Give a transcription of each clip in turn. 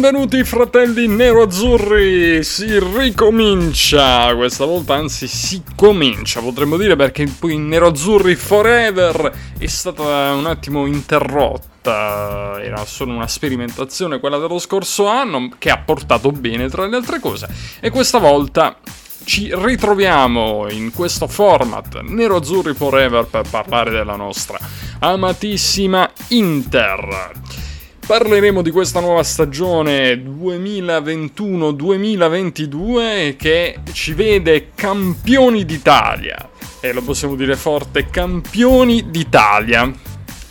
Benvenuti fratelli nero-azzurri, si ricomincia, questa volta anzi si comincia potremmo dire perché poi nero-azzurri forever è stata un attimo interrotta, era solo una sperimentazione quella dello scorso anno che ha portato bene tra le altre cose. E questa volta ci ritroviamo in questo format nero-azzurri forever per parlare della nostra amatissima Inter parleremo di questa nuova stagione 2021-2022 che ci vede campioni d'Italia. E lo possiamo dire forte, campioni d'Italia.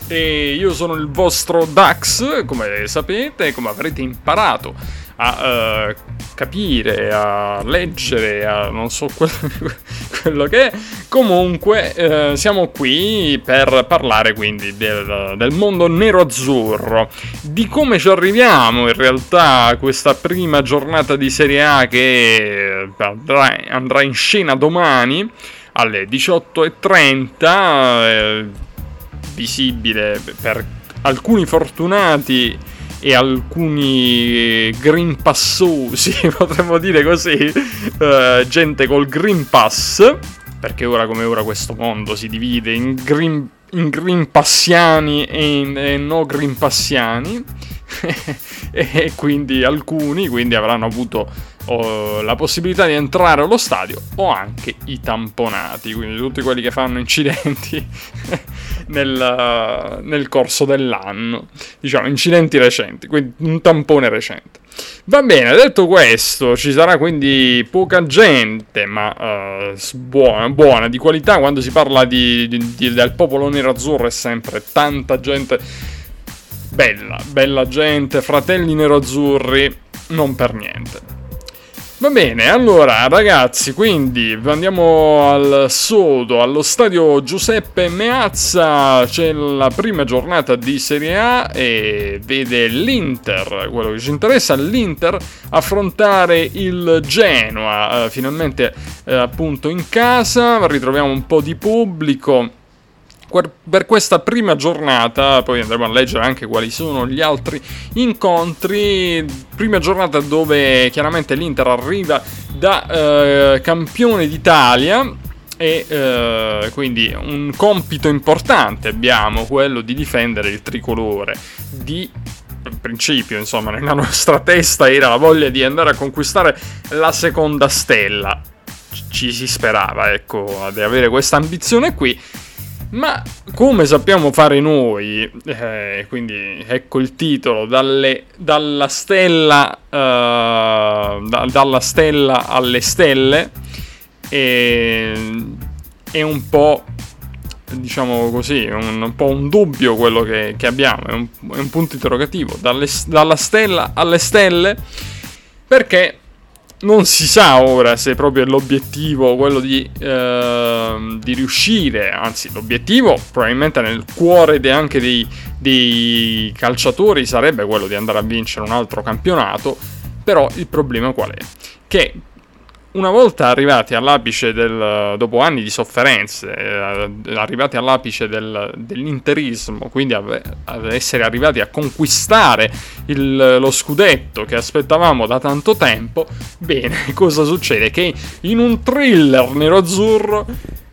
E io sono il vostro Dax, come sapete, come avrete imparato a uh, capire, a leggere, a non so quello, quello che è. Comunque uh, siamo qui per parlare quindi del, del mondo nero-azzurro, di come ci arriviamo in realtà a questa prima giornata di Serie A che andrà, andrà in scena domani alle 18.30, eh, visibile per alcuni fortunati e alcuni green passosi, potremmo dire così, uh, gente col green pass, perché ora come ora questo mondo si divide in green, in green passiani e, in, e no green passiani, e quindi alcuni quindi avranno avuto oh, la possibilità di entrare allo stadio o anche i tamponati, quindi tutti quelli che fanno incidenti nel, nel corso dell'anno, diciamo incidenti recenti, quindi un tampone recente. Va bene, detto questo, ci sarà quindi poca gente, ma uh, buona, buona, di qualità. Quando si parla di, di, di, del popolo nero-azzurro è sempre tanta gente bella, bella gente, fratelli nero-azzurri, non per niente. Va bene, allora ragazzi, quindi andiamo al sodo, allo stadio Giuseppe Meazza, c'è la prima giornata di Serie A e vede l'Inter, quello che ci interessa, l'Inter affrontare il Genoa, eh, finalmente eh, appunto in casa, ritroviamo un po' di pubblico per questa prima giornata, poi andremo a leggere anche quali sono gli altri incontri, prima giornata dove chiaramente l'Inter arriva da eh, campione d'Italia e eh, quindi un compito importante abbiamo quello di difendere il tricolore di in principio insomma nella nostra testa era la voglia di andare a conquistare la seconda stella. Ci si sperava ecco di avere questa ambizione qui ma come sappiamo fare noi, eh, quindi ecco il titolo, dalle, dalla, stella, uh, da, dalla stella alle stelle, e, è un po', diciamo così, un, un po' un dubbio quello che, che abbiamo, è un, è un, punto interrogativo, dalle, dalla stella alle stelle, perché non si sa ora se proprio è l'obiettivo quello di, eh, di riuscire, anzi l'obiettivo probabilmente nel cuore anche dei, dei calciatori sarebbe quello di andare a vincere un altro campionato, però il problema qual è? Che una volta arrivati all'apice del, dopo anni di sofferenze, eh, arrivati all'apice del, dell'interismo, quindi ad essere arrivati a conquistare il, lo scudetto che aspettavamo da tanto tempo, bene, cosa succede? Che in un thriller nero-azzurro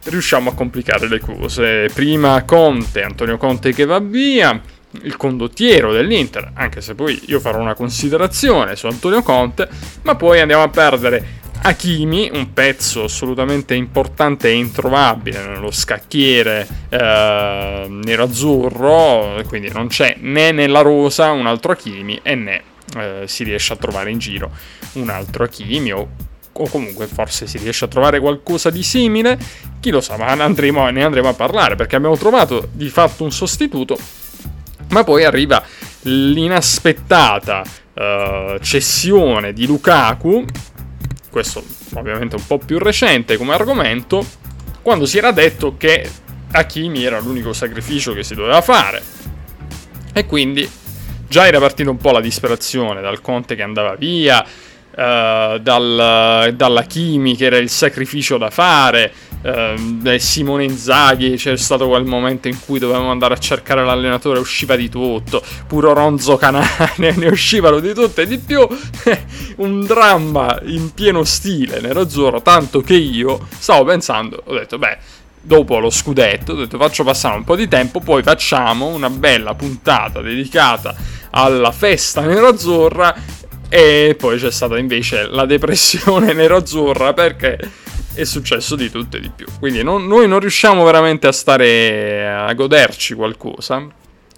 riusciamo a complicare le cose. Prima Conte, Antonio Conte che va via, il condottiero dell'Inter, anche se poi io farò una considerazione su Antonio Conte, ma poi andiamo a perdere Hakimi, un pezzo assolutamente importante e introvabile nello scacchiere eh, nero-azzurro, quindi non c'è né nella rosa un altro Hakimi e né eh, si riesce a trovare in giro un altro Hakimi o, o, comunque forse si riesce a trovare qualcosa di simile, chi lo sa, ma andremo, ne andremo a parlare perché abbiamo trovato di fatto un sostituto, ma poi arriva l'inaspettata uh, cessione di Lukaku questo ovviamente un po' più recente come argomento, quando si era detto che Hakimi era l'unico sacrificio che si doveva fare. E quindi già era partita un po' la disperazione dal Conte che andava via, uh, dal, dall'Hakimi che era il sacrificio da fare, eh, Simone Inzaghi, c'è stato quel momento in cui dovevamo andare a cercare l'allenatore, usciva di tutto, puro Ronzo Canane, ne uscivano di tutto e di più, un dramma in pieno stile nero-azzurro, tanto che io stavo pensando, ho detto, beh, dopo lo scudetto, ho detto faccio passare un po' di tempo, poi facciamo una bella puntata dedicata alla festa nero-azzurra e poi c'è stata invece la depressione nero-azzurra perché è successo di tutto e di più. Quindi non, noi non riusciamo veramente a stare a goderci qualcosa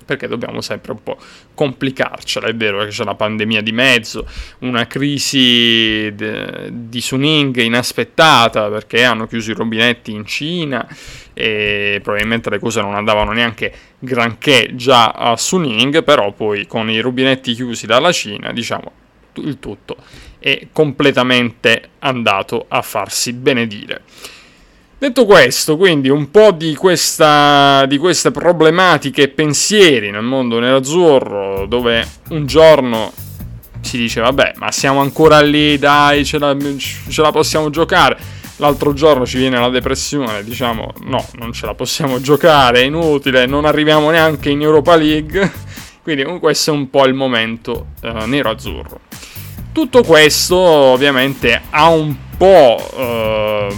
perché dobbiamo sempre un po' complicarcela. È vero che c'è la pandemia di mezzo, una crisi de, di Suning inaspettata perché hanno chiuso i rubinetti in Cina e probabilmente le cose non andavano neanche granché già a Suning, però poi con i rubinetti chiusi dalla Cina, diciamo, il tutto è completamente andato a farsi benedire. Detto questo, quindi un po' di, questa, di queste problematiche e pensieri nel mondo nerazzurro, dove un giorno si dice vabbè, ma siamo ancora lì, dai, ce la, ce la possiamo giocare. L'altro giorno ci viene la depressione, diciamo no, non ce la possiamo giocare, è inutile, non arriviamo neanche in Europa League. Quindi questo è un po' il momento eh, nero-azzurro. Tutto questo ovviamente ha un po' eh,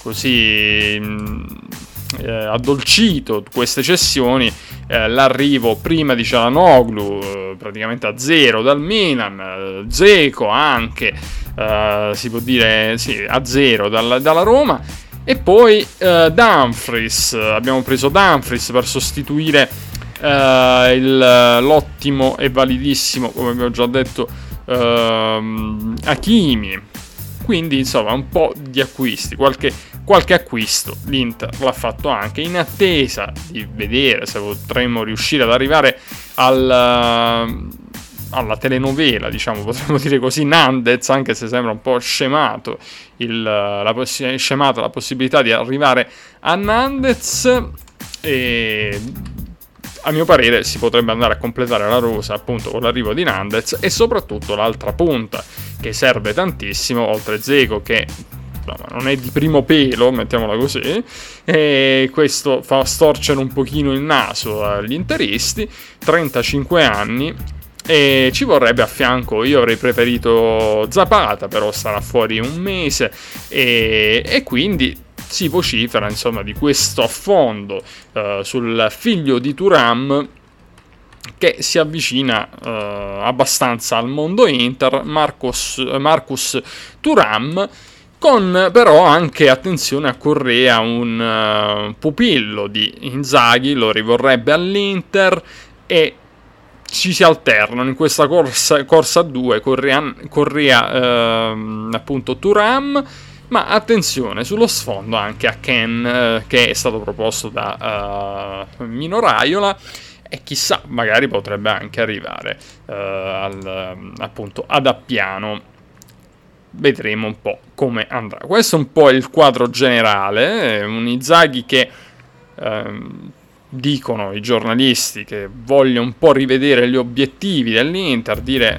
così mm, eh, addolcito queste cessioni eh, l'arrivo prima di Cialanoglu eh, praticamente a zero dal Milan, eh, Zeco anche eh, si può dire sì, a zero dalla, dalla Roma e poi Dumfries, abbiamo preso Dumfries per sostituire il, l'ottimo e validissimo come vi ho già detto uh, Hakimi. Quindi insomma un po' di acquisti, qualche, qualche acquisto l'Inter l'ha fatto anche in attesa di vedere se potremmo riuscire ad arrivare al, alla telenovela, diciamo, potremmo dire così, Nandez, anche se sembra un po' scemato, il, la, possi- la possibilità di arrivare a Nandez. E a mio parere si potrebbe andare a completare la rosa appunto con l'arrivo di Nandez e soprattutto l'altra punta che serve tantissimo oltre Zeco che non è di primo pelo, mettiamola così, e questo fa storcere un pochino il naso agli interisti, 35 anni, e ci vorrebbe a fianco, io avrei preferito Zapata, però sarà fuori un mese, e, e quindi si vocifera insomma di questo affondo uh, sul figlio di Turam che si avvicina uh, abbastanza al mondo Inter, Marcus, Marcus Turam, con però anche attenzione a Correa, un uh, pupillo di Inzaghi, lo rivorrebbe all'Inter e ci si alternano in questa corsa, corsa a due, Correa, Correa uh, appunto Turam ma attenzione sullo sfondo anche a Ken, eh, che è stato proposto da uh, Mino Raiola. E chissà, magari potrebbe anche arrivare uh, al, appunto ad Appiano. Vedremo un po' come andrà. Questo è un po' il quadro generale. Un Izaghi che uh, dicono i giornalisti che voglia un po' rivedere gli obiettivi dell'Inter, dire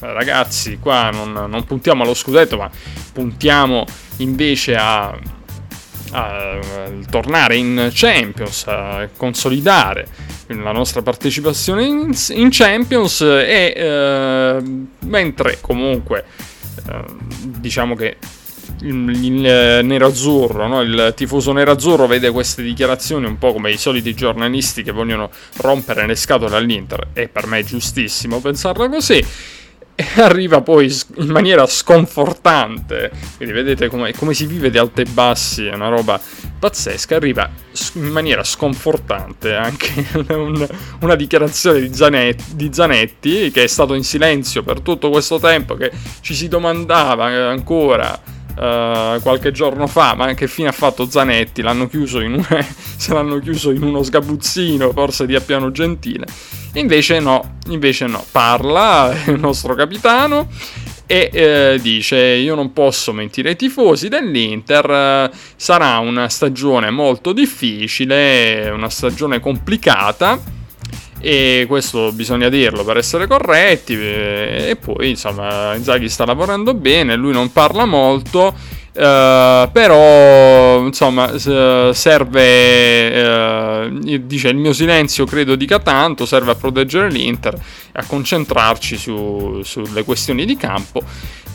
ragazzi, qua non, non, puntiamo allo scudetto, ma puntiamo invece a, a, a tornare in Champions, a consolidare la nostra partecipazione in, in Champions e eh, mentre comunque eh, diciamo che il, il nerazzurro, no? il tifoso nerazzurro vede queste dichiarazioni un po' come i soliti giornalisti che vogliono rompere le scatole all'Inter e per me è giustissimo pensarla così e arriva poi in maniera sconfortante, quindi vedete come, come, si vive di alti e bassi, è una roba pazzesca, arriva in maniera sconfortante anche un, una dichiarazione di Zanetti, di Zanetti, che è stato in silenzio per tutto questo tempo, che ci si domandava ancora Uh, qualche giorno fa, ma che fine ha fatto Zanetti? L'hanno chiuso in un, se l'hanno chiuso in uno sgabuzzino, forse di Appiano Gentile. Invece no, invece no, parla il nostro capitano e eh, dice io non posso mentire ai tifosi dell'Inter, eh, sarà una stagione molto difficile, una stagione complicata e questo bisogna dirlo per essere corretti e poi insomma Inzaghi sta lavorando bene, lui non parla molto Uh, però insomma serve uh, dice il mio silenzio credo dica tanto serve a proteggere l'Inter a concentrarci su, sulle questioni di campo.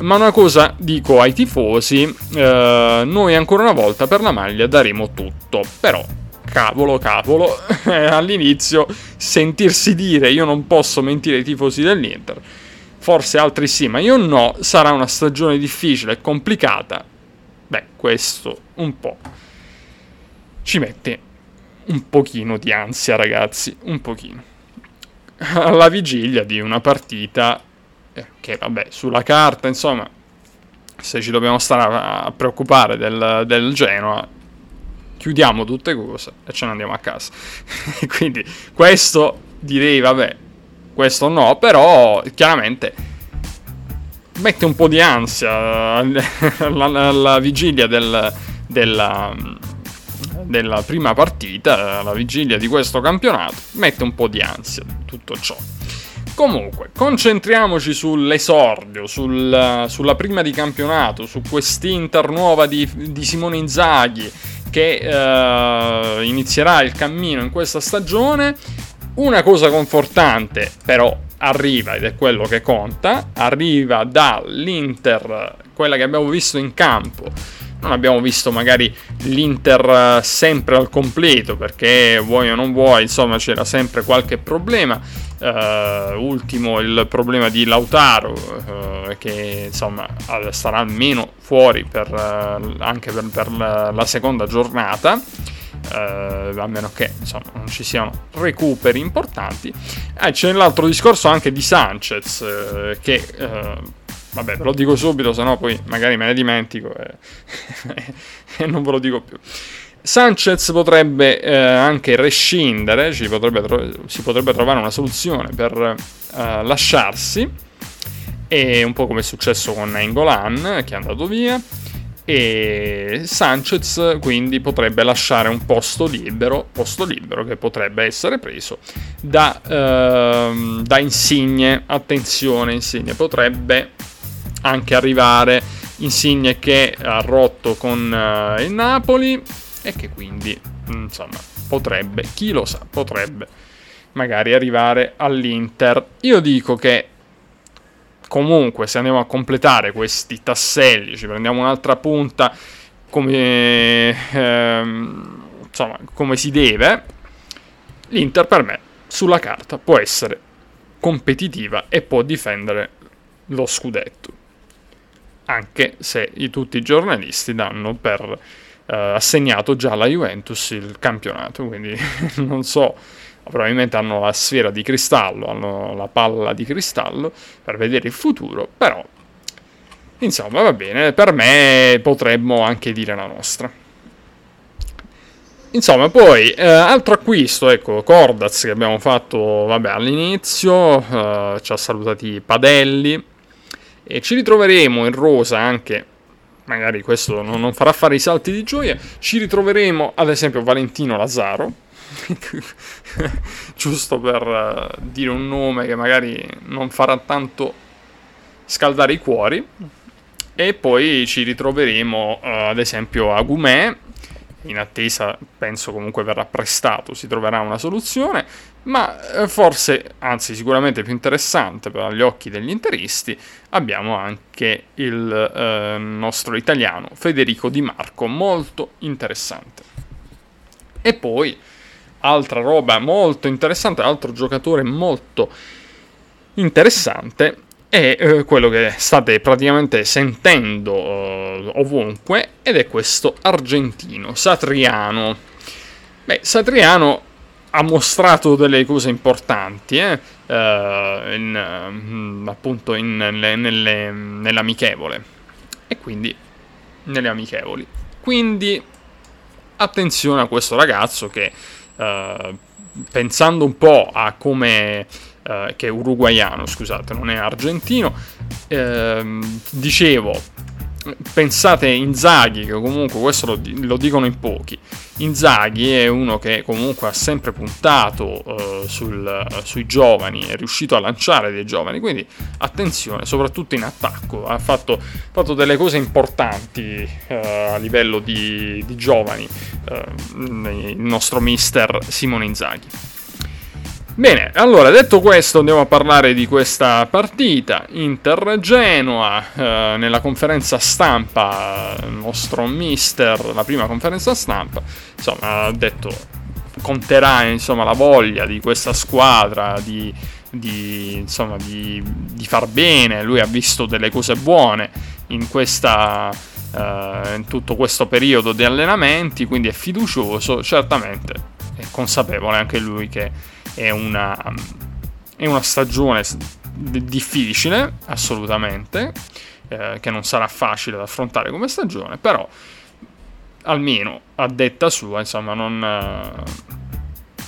Ma una cosa dico ai tifosi uh, noi ancora una volta per la maglia daremo tutto però cavolo cavolo all'inizio sentirsi dire io non posso mentire ai tifosi dell'Inter forse altri sì ma io no sarà una stagione difficile e complicata Beh, questo un po' ci mette un pochino di ansia, ragazzi, un pochino. Alla vigilia di una partita eh, che, vabbè, sulla carta, insomma, se ci dobbiamo stare a preoccupare del, del Genoa, chiudiamo tutte cose e ce ne andiamo a casa. Quindi questo direi, vabbè, questo no, però chiaramente mette un po' di ansia alla, vigilia del, della, della prima partita, alla vigilia di questo campionato, mette un po' di ansia tutto ciò. Comunque, concentriamoci sull'esordio, sul, sulla prima di campionato, su quest'Inter nuova di, di Simone Inzaghi che eh, inizierà il cammino in questa stagione. Una cosa confortante, però, arriva, ed è quello che conta, arriva dall'Inter, quella che abbiamo visto in campo. Non abbiamo visto magari l'Inter eh, sempre al completo perché vuoi o non vuoi, insomma c'era sempre qualche problema. Uh, ultimo il problema di Lautaro uh, che insomma starà almeno fuori per, uh, anche per, per la, la seconda giornata a meno che insomma, non ci siano recuperi importanti. Eh, c'è l'altro discorso anche di Sanchez, che vabbè, ve lo dico subito, se no poi magari me ne dimentico e, e non ve lo dico più. Sanchez potrebbe eh, anche rescindere, potrebbe tro- si potrebbe trovare una soluzione per eh, lasciarsi, e un po' come è successo con Engolan che è andato via. E Sanchez quindi potrebbe lasciare un posto libero, posto libero che potrebbe essere preso da, ehm, da Insigne, attenzione Insigne, potrebbe anche arrivare Insigne che ha rotto con eh, il Napoli e che quindi insomma potrebbe, chi lo sa, potrebbe magari arrivare all'Inter. Io dico che comunque se andiamo a completare questi tasselli, ci prendiamo un'altra punta come, ehm, insomma, come si deve, l'Inter per me sulla carta può essere competitiva e può difendere lo scudetto. Anche se tutti i giornalisti danno per assegnato già alla Juventus il campionato, quindi non so probabilmente hanno la sfera di cristallo, hanno la palla di cristallo per vedere il futuro, però insomma va bene, per me potremmo anche dire la nostra. Insomma, poi, eh, altro acquisto, ecco, Cordaz che abbiamo fatto, vabbè, all'inizio, eh, ci ha salutati Padelli, e ci ritroveremo in rosa anche, magari questo non, non farà fare i salti di gioia, ci ritroveremo ad esempio Valentino Lazzaro, giusto per uh, dire un nome che magari non farà tanto scaldare i cuori. E poi ci ritroveremo uh, ad esempio a Gumè, in attesa penso comunque verrà prestato, si troverà una soluzione, ma uh, forse, anzi sicuramente più interessante per gli occhi degli interisti, abbiamo anche il nostro italiano Federico Di Marco, molto interessante. E poi altra roba molto interessante, altro giocatore molto interessante è eh, quello che state praticamente sentendo eh, ovunque ed è questo argentino, Satriano. Beh, Satriano ha mostrato delle cose importanti, eh, eh in, mm, appunto in, nelle, nelle, nell'amichevole e quindi nelle amichevoli. Quindi attenzione a questo ragazzo che eh, pensando un po' a come Uh, che è uruguaiano, scusate, non è argentino. Uh, dicevo, pensate Inzaghi, che comunque questo lo, lo, dicono in pochi. Inzaghi è uno che comunque ha sempre puntato uh, sul, uh, sui giovani, è riuscito a lanciare dei giovani, quindi attenzione, soprattutto in attacco. Ha fatto, fatto delle cose importanti uh, a livello di, di giovani il nostro mister Simone Inzaghi. Bene, allora detto questo andiamo a parlare di questa partita. Inter-Genoa eh, nella conferenza stampa il nostro mister, la prima conferenza stampa insomma ha detto conterà insomma la voglia di questa squadra di, di, insomma, di, di far bene. Lui ha visto delle cose buone in questa Uh, in tutto questo periodo di allenamenti, quindi è fiducioso, certamente è consapevole anche lui che è una, è una stagione difficile, assolutamente, eh, che non sarà facile da affrontare come stagione, però almeno a detta sua, insomma, non, eh,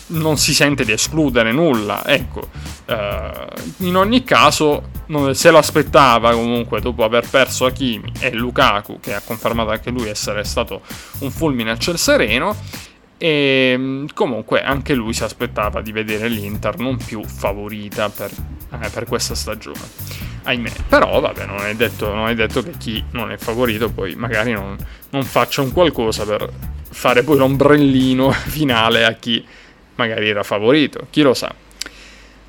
non si sente di escludere nulla. Ecco, eh, in ogni caso, non, se lo aspettava comunque dopo aver perso Hakimi e Lukaku, che ha confermato anche lui essere stato un fulmine a ciel sereno e mm, comunque anche lui si aspettava di vedere l'Inter non più favorita per, eh, per questa stagione. Ahimè, però vabbè, non è, detto, non è, detto, che chi non è favorito poi magari non, non faccia un qualcosa per fare poi l'ombrellino finale a chi magari era favorito, chi lo sa.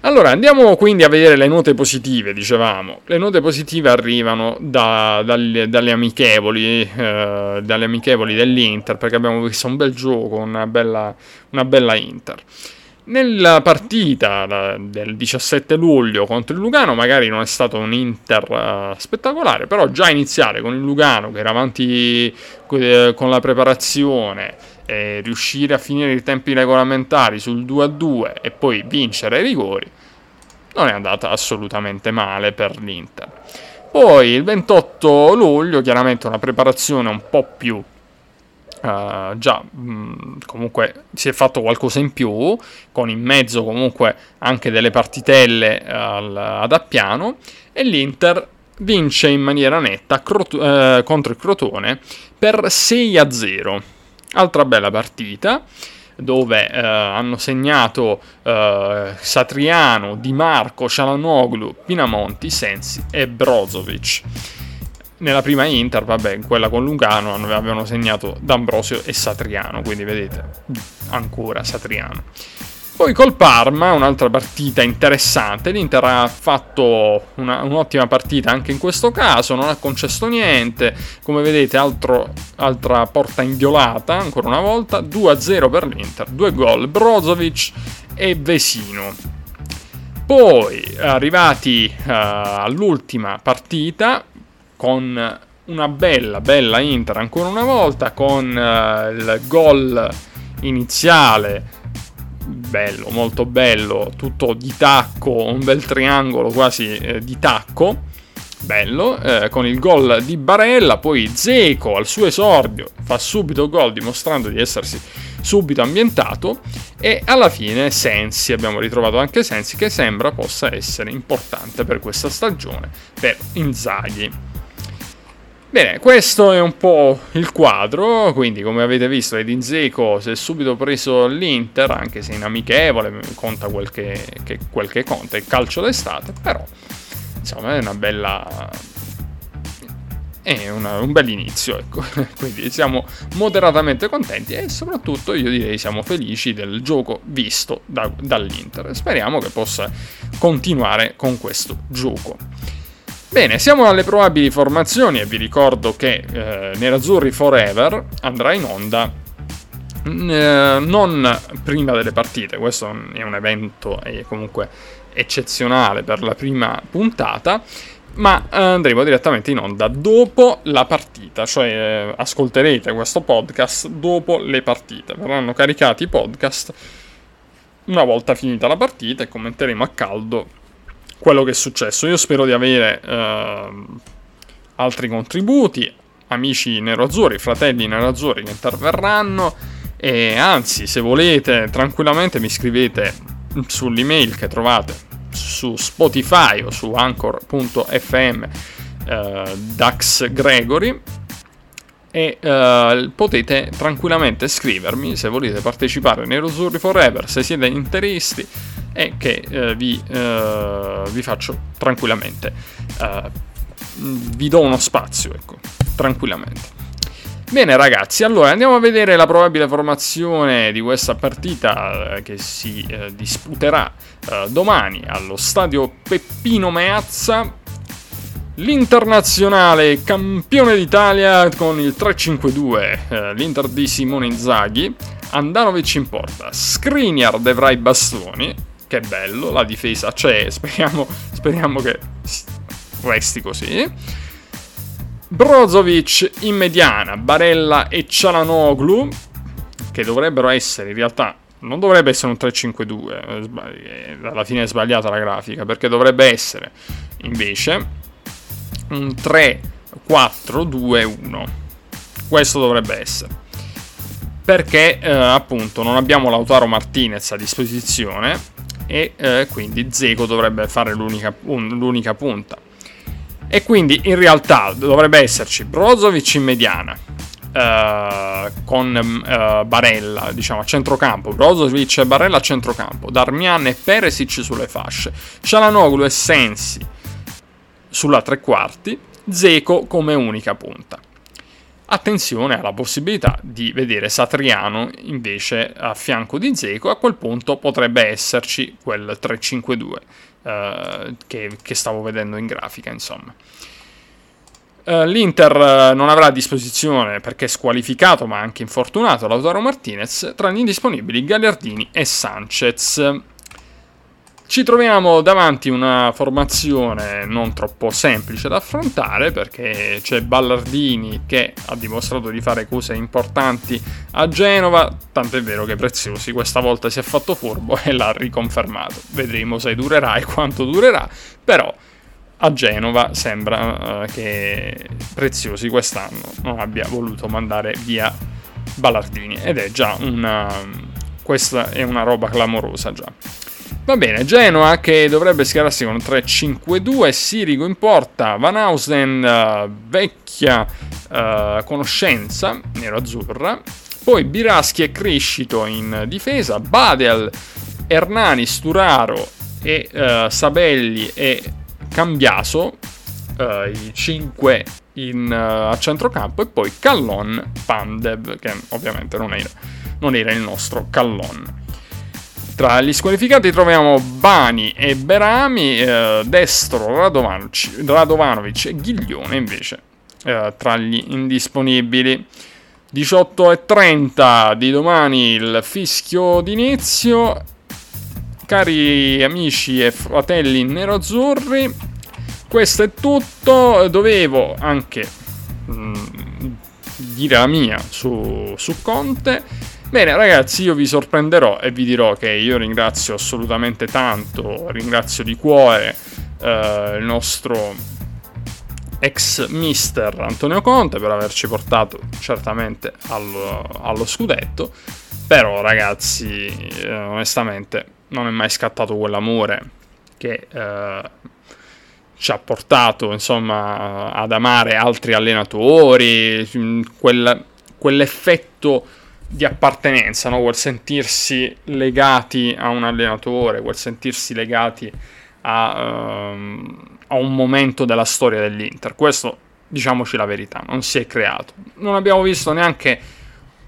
Allora, andiamo quindi a vedere le note positive, dicevamo. Le note positive arrivano da, dalle, dalle, amichevoli, eh, dalle amichevoli dell'Inter, perché abbiamo visto un bel gioco, una bella, una bella Inter. Nella partita del 17 luglio contro il Lugano magari non è stato un Inter uh, spettacolare, però già iniziare con il Lugano che era avanti uh, con la preparazione e riuscire a finire i tempi regolamentari sul 2-2 e poi vincere i rigori, non è andata assolutamente male per l'Inter. Poi il 28 luglio, chiaramente una preparazione un po' più Uh, già mh, comunque si è fatto qualcosa in più con in mezzo comunque anche delle partitelle al, ad Appiano e l'Inter vince in maniera netta Crot- uh, contro il Crotone per 6 a 0 Altra bella partita dove eh, hanno segnato eh, Satriano, Di Marco, Cialanoglu, Pinamonti, Sensi e Brozovic. Nella prima Inter, vabbè, quella con Lugano avevano segnato D'Ambrosio e Satriano, quindi vedete ancora Satriano. Poi col Parma, un'altra partita interessante, l'Inter ha fatto una, un'ottima partita anche in questo caso, non ha concesso niente, come vedete altro, altra porta inviolata ancora una volta, 2-0 per l'Inter, due gol Brozovic e Vesino. Poi arrivati uh, all'ultima partita con una bella bella Inter ancora una volta con uh, il gol iniziale bello, molto bello, tutto di tacco, un bel triangolo quasi eh, di tacco, bello, eh, con il gol di Barella, poi Zeco al suo esordio fa subito gol dimostrando di essersi subito ambientato e alla fine Sensi, abbiamo ritrovato anche Sensi che sembra possa essere importante per questa stagione per Inzaghi. Bene, questo è un po' il quadro, quindi come avete visto Edin Zeko si è subito preso l'Inter, anche se in amichevole, conta quel che, che, quel che conta, il calcio d'estate, però insomma è una bella... è una, un bel inizio, ecco, quindi siamo moderatamente contenti e soprattutto io direi siamo felici del gioco visto da, dall'Inter, speriamo che possa continuare con questo gioco. Bene, siamo alle probabili formazioni e vi ricordo che eh, Nerazzurri Forever andrà in onda mm, eh, non prima delle partite, questo è un evento eh, comunque eccezionale per la prima puntata, ma eh, andremo direttamente in onda dopo la partita, cioè eh, ascolterete questo podcast dopo le partite, verranno caricati i podcast una volta finita la partita e commenteremo a caldo quello che è successo. Io spero di avere uh, altri contributi, amici nerazzurri, fratelli nerazzurri che interverranno e anzi, se volete, tranquillamente mi scrivete sull'email che trovate su Spotify o su anchor.fm eh, Dax Gregory e uh, potete tranquillamente scrivermi se volete partecipare nei Rosurri Forever, se siete interisti e che uh, vi, uh, vi, faccio tranquillamente, vi do uno spazio, ecco, tranquillamente. Bene ragazzi, allora andiamo a vedere la probabile formazione di questa partita che si disputerà domani allo stadio Peppino Meazza L'internazionale campione d'Italia con il 3-5-2, eh, l'Inter di Simone Inzaghi, Andanovic in porta, Skriniar devra i bastoni, che bello, la difesa c'è, speriamo, speriamo che resti così. Brozovic in mediana, Barella e Cialanoglu, che dovrebbero essere in realtà non dovrebbe essere un 3-5-2, eh, alla fine è sbagliata la grafica, perché dovrebbe essere invece un 3, 4, 2, 1. Questo dovrebbe essere. Perché eh, appunto non abbiamo Lautaro Martinez a disposizione e eh, quindi Zeco dovrebbe fare l'unica, un, l'unica, punta. E quindi in realtà dovrebbe esserci Brozovic in mediana, Uh, con uh, Barella, diciamo a centrocampo, Brozovic e Barella a centrocampo, Darmian e Peresic sulle fasce, Cialanoglu e Sensi sulla tre quarti, Zeco come unica punta. Attenzione alla possibilità di vedere Satriano invece a fianco di Zeco, a quel punto potrebbe esserci quel 3-5-2 eh, che, che, stavo vedendo in grafica, insomma. Eh, L'Inter eh, non avrà a disposizione perché squalificato ma anche infortunato Lautaro Martinez, tra gli indisponibili Gagliardini e Sanchez. Ci troviamo davanti a una formazione non troppo semplice da affrontare perché c'è Ballardini che ha dimostrato di fare cose importanti a Genova, tant'è vero che Preziosi questa volta si è fatto furbo e l'ha riconfermato. Vedremo se durerà e quanto durerà, però a Genova sembra uh, che Preziosi quest'anno non abbia voluto mandare via Ballardini ed è già una... questa è una roba clamorosa già. Va bene, Genoa che dovrebbe schierarsi con 3-5-2, Sirigo in porta, Van Hausen, uh, vecchia uh, conoscenza nero-azzurra, poi Biraschi e Crescito in difesa, Badel, Hernani, Sturaro e uh, Sabelli e Cambiaso, i 5 in, a centrocampo, e poi Callon, Pandev, che ovviamente non era, non era il nostro Callon. Tra gli squalificati troviamo Bani e Berami, eh, destro Radovanovic, Radovanovic e Ghiglione invece eh, tra gli indisponibili. 18 e 30 di domani il fischio d'inizio. Cari amici e fratelli nerazzurri, questo è tutto. Dovevo anche mh, mm, dire la mia su, su Conte Bene ragazzi, io vi sorprenderò e vi dirò che io ringrazio assolutamente tanto, ringrazio di cuore eh, il nostro ex mister Antonio Conte per averci portato certamente allo, allo scudetto, però ragazzi eh, onestamente non è mai scattato quell'amore che eh, ci ha portato insomma ad amare altri allenatori, quel, quell'effetto di appartenenza, no? quel sentirsi legati a un allenatore, quel sentirsi legati a, um, a, un momento della storia dell'Inter. Questo, diciamoci la verità, non si è creato. Non abbiamo visto neanche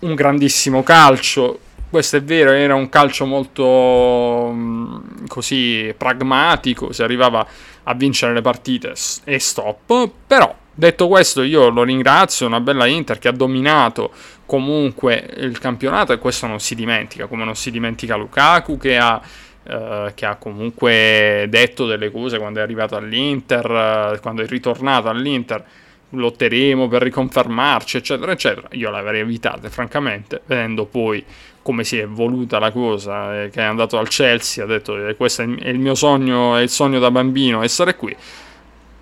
un grandissimo calcio. Questo è vero, era un calcio molto um, così pragmatico, si arrivava a vincere le partite e stop, però detto questo io lo ringrazio, una bella Inter che ha dominato comunque il campionato e questo non si dimentica, come non si dimentica Lukaku che ha, eh, che ha comunque detto delle cose quando è arrivato all'Inter, eh, quando è ritornato all'Inter, lotteremo per riconfermarci, eccetera, eccetera. Io l'avrei evitata, francamente, vedendo poi come si è evoluta la cosa, eh, che è andato al Chelsea, ha detto eh, questo è il mio sogno, è il sogno da bambino, essere qui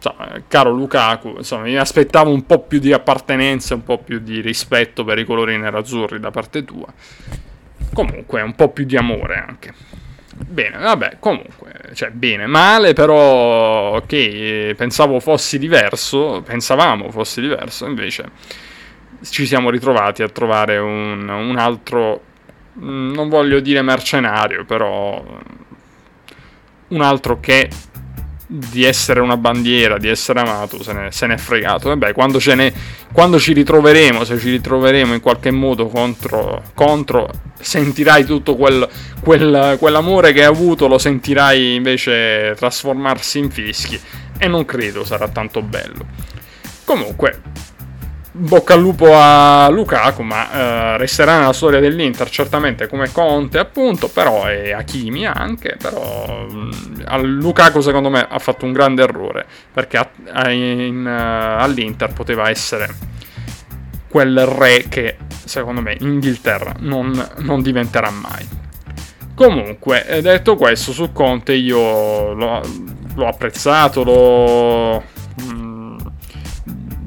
insomma, caro Lukaku, insomma, mi aspettavo un po' più di appartenenza, un po' più di rispetto per i colori nerazzurri da parte tua. Comunque, un po' più di amore anche. Bene, vabbè, comunque, cioè bene, male, però ok, pensavo fossi diverso, pensavamo fossi diverso, invece ci siamo ritrovati a trovare un, un altro, mm, non voglio dire mercenario, però un altro che di essere una bandiera, di essere amato, se ne, se ne è fregato. Vabbè, quando, ne, quando, ci ritroveremo, se ci ritroveremo in qualche modo contro, contro sentirai tutto quel, quel, quell'amore che hai avuto, lo sentirai invece trasformarsi in fischi. E non credo sarà tanto bello. Comunque, bocca al lupo a Lukaku, ma uh, resterà nella storia dell'Inter certamente come Conte, appunto, però e Hakimi anche, però um, Lukaku secondo me ha fatto un grande errore, perché a, a, in, uh, all'Inter poteva essere quel re che secondo me in Inghilterra non, non diventerà mai. Comunque, detto questo, su Conte io l'ho, l'ho apprezzato, l'ho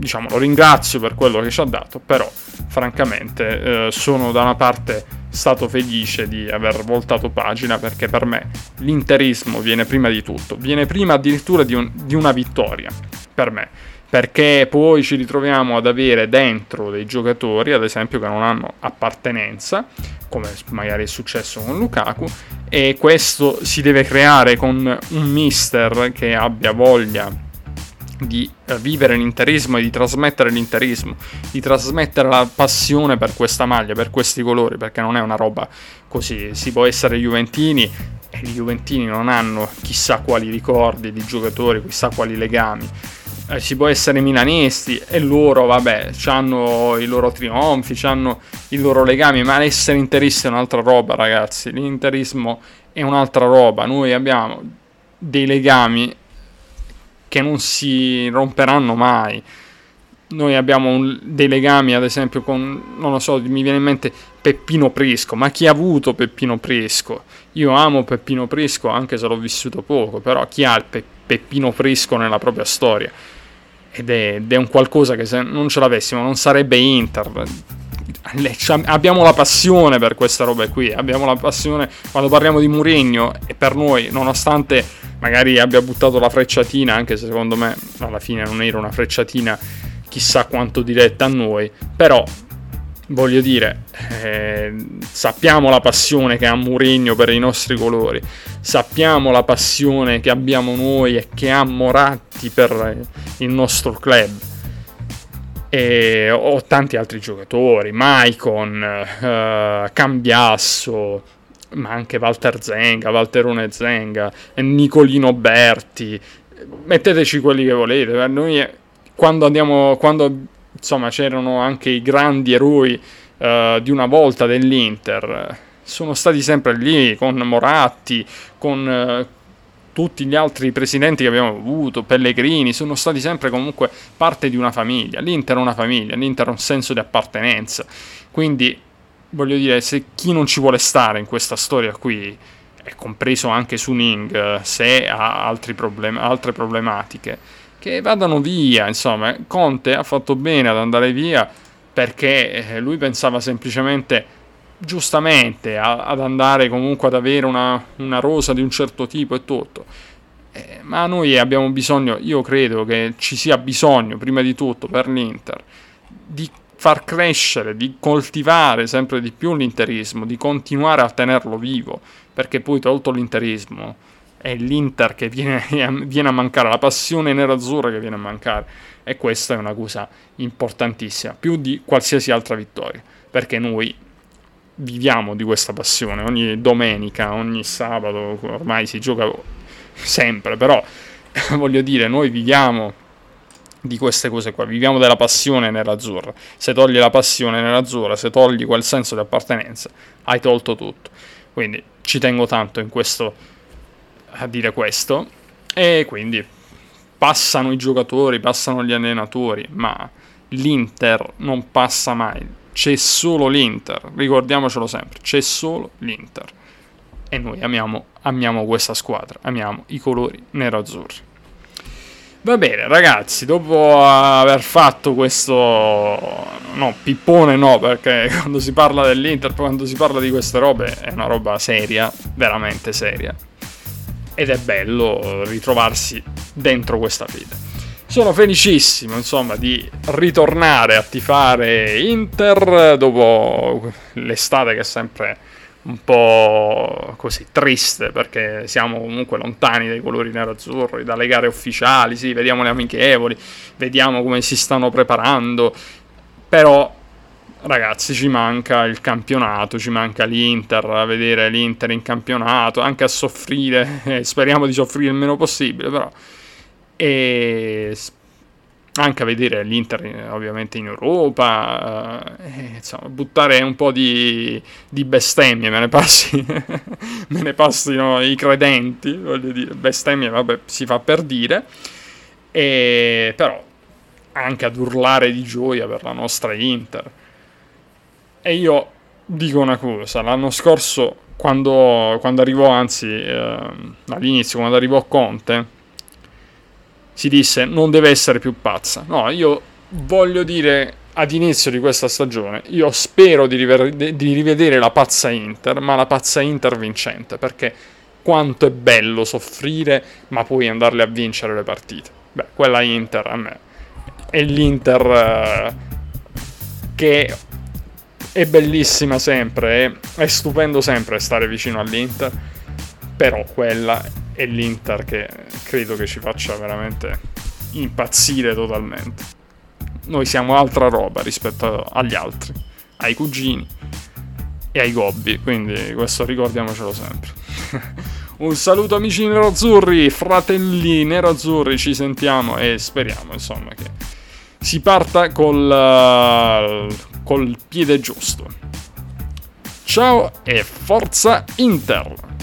diciamo, lo ringrazio per quello che ci ha dato, però francamente eh, sono da una parte stato felice di aver voltato pagina perché per me l'interismo viene prima di tutto, viene prima addirittura di, un, di una vittoria, per me. Perché poi ci ritroviamo ad avere dentro dei giocatori, ad esempio, che non hanno appartenenza, come magari è successo con Lukaku, e questo si deve creare con un mister che abbia voglia di eh, vivere l'interismo e di trasmettere l'interismo, di trasmettere la passione per questa maglia, per questi colori, perché non è una roba così, si può essere Juventini e i Juventini non hanno chissà quali ricordi di giocatori, chissà quali legami. Eh, si può essere milanisti e loro, vabbè, hanno i loro trionfi, hanno i loro legami, ma essere interisti è un'altra roba, ragazzi. L'interismo è un'altra roba. Noi abbiamo dei legami che non si romperanno mai. Noi abbiamo un, dei legami, ad esempio, con, non lo so, mi viene in mente Peppino Prisco, ma chi ha avuto Peppino Prisco? Io amo Peppino Prisco anche se l'ho vissuto poco, però chi ha il Pe- Peppino Prisco nella propria storia? Ed è, ed è un qualcosa che se non ce l'avessimo non sarebbe Inter abbiamo la passione per questa roba qui, abbiamo la passione quando parliamo di Mourinho e per noi, nonostante magari abbia buttato la frecciatina, anche se secondo me alla fine non era una frecciatina chissà quanto diretta a noi, però voglio dire, eh, sappiamo la passione che ha Mourinho per i nostri colori, sappiamo la passione che abbiamo noi e che ha Moratti per il nostro club e ho tanti altri giocatori, Maicon, uh, Cambiasso, ma anche Walter Zenga, Walterone Zenga, Nicolino Berti, metteteci quelli che volete, noi quando andiamo, quando insomma c'erano anche i grandi eroi uh, di una volta dell'Inter, sono stati sempre lì con Moratti, con, uh, tutti gli altri presidenti che abbiamo avuto, Pellegrini, sono stati sempre comunque parte di una famiglia. L'Inter è una famiglia, l'Inter ha un senso di appartenenza. Quindi, voglio dire, se chi non ci vuole stare in questa storia qui, è compreso anche su Ning, se ha problem- altre problematiche, che vadano via. Insomma, Conte ha fatto bene ad andare via perché eh, lui pensava semplicemente giustamente a, ad andare comunque ad avere una, una, rosa di un certo tipo e tutto. Eh, ma noi abbiamo bisogno, io credo che ci sia bisogno, prima di tutto per l'Inter, di far crescere, di coltivare sempre di più l'interismo, di continuare a tenerlo vivo, perché poi tolto l'interismo è l'Inter che viene, viene a mancare, la passione nerazzurra che viene a mancare e questa è una cosa importantissima, più di qualsiasi altra vittoria, perché noi viviamo di questa passione, ogni domenica, ogni sabato, ormai si gioca sempre, però voglio dire, noi viviamo di queste cose qua, viviamo della passione nell'azzurra. Se togli la passione nell'azzurra, se togli quel senso di appartenenza, hai tolto tutto. Quindi ci tengo tanto questo a dire questo e quindi passano i giocatori, passano gli allenatori, ma l'Inter non passa mai c'è solo l'Inter, ricordiamocelo sempre, c'è solo l'Inter. E noi amiamo, amiamo questa squadra, amiamo i colori nero-azzurri. Va bene, ragazzi, dopo aver fatto questo. No, pippone no, perché quando si parla dell'Inter, quando si parla di queste robe, è una roba seria, veramente seria. Ed è bello ritrovarsi dentro questa vita. Sono felicissimo, insomma, di ritornare a tifare Inter dopo l'estate che è sempre un po' così triste perché siamo comunque lontani dai colori nero-azzurri, dalle gare ufficiali, sì, vediamo le amichevoli, vediamo come si stanno preparando, però ragazzi ci manca il campionato, ci manca l'Inter, a vedere l'Inter in campionato, anche a soffrire, eh, speriamo di soffrire il meno possibile, però e anche a vedere l'Inter ovviamente in Europa, eh, insomma, buttare un po' di, di bestemmie, me ne, passi, me ne passino i credenti, voglio dire, bestemmie vabbè si fa per dire, e, però anche ad urlare di gioia per la nostra Inter. E io dico una cosa, l'anno scorso quando, quando arrivò, anzi eh, all'inizio, quando arrivò Conte, si disse non deve essere più pazza. No, io voglio dire ad inizio di questa stagione, io spero di, river- di rivedere la pazza Inter, ma la pazza Inter vincente, perché quanto è bello soffrire, ma poi andarle a vincere le partite. Beh, quella Inter a me è l'Inter eh, che è bellissima sempre, è, è stupendo sempre stare vicino all'Inter, però quella è l'Inter che credo che ci faccia veramente impazzire totalmente. Noi siamo altra roba rispetto agli altri, ai cugini e ai gobbi, quindi questo ricordiamocelo sempre. Un saluto amici nerazzurri, fratelli nerazzurri, ci sentiamo e speriamo insomma che si parta col, col piede giusto. Ciao e forza Inter!